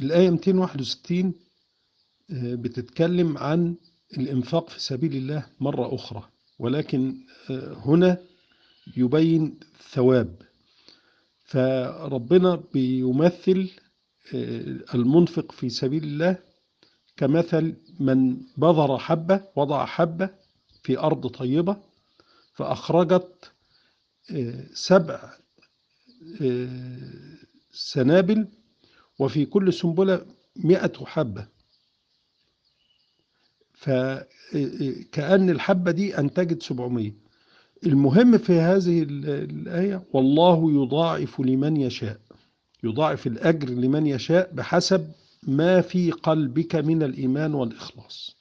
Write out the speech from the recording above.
الآية 261 آه، بتتكلم عن الإنفاق في سبيل الله مرة أخرى ولكن آه، هنا يبين ثواب. فربنا بيمثل آه، المنفق في سبيل الله كمثل من بذر حبة وضع حبة في أرض طيبة فأخرجت سبع سنابل وفي كل سنبلة مئة حبة. فكأن الحبة دي أنتجت 700 المهم في هذه الآية والله يضاعف لمن يشاء. يضاعف الأجر لمن يشاء بحسب ما في قلبك من الإيمان والإخلاص.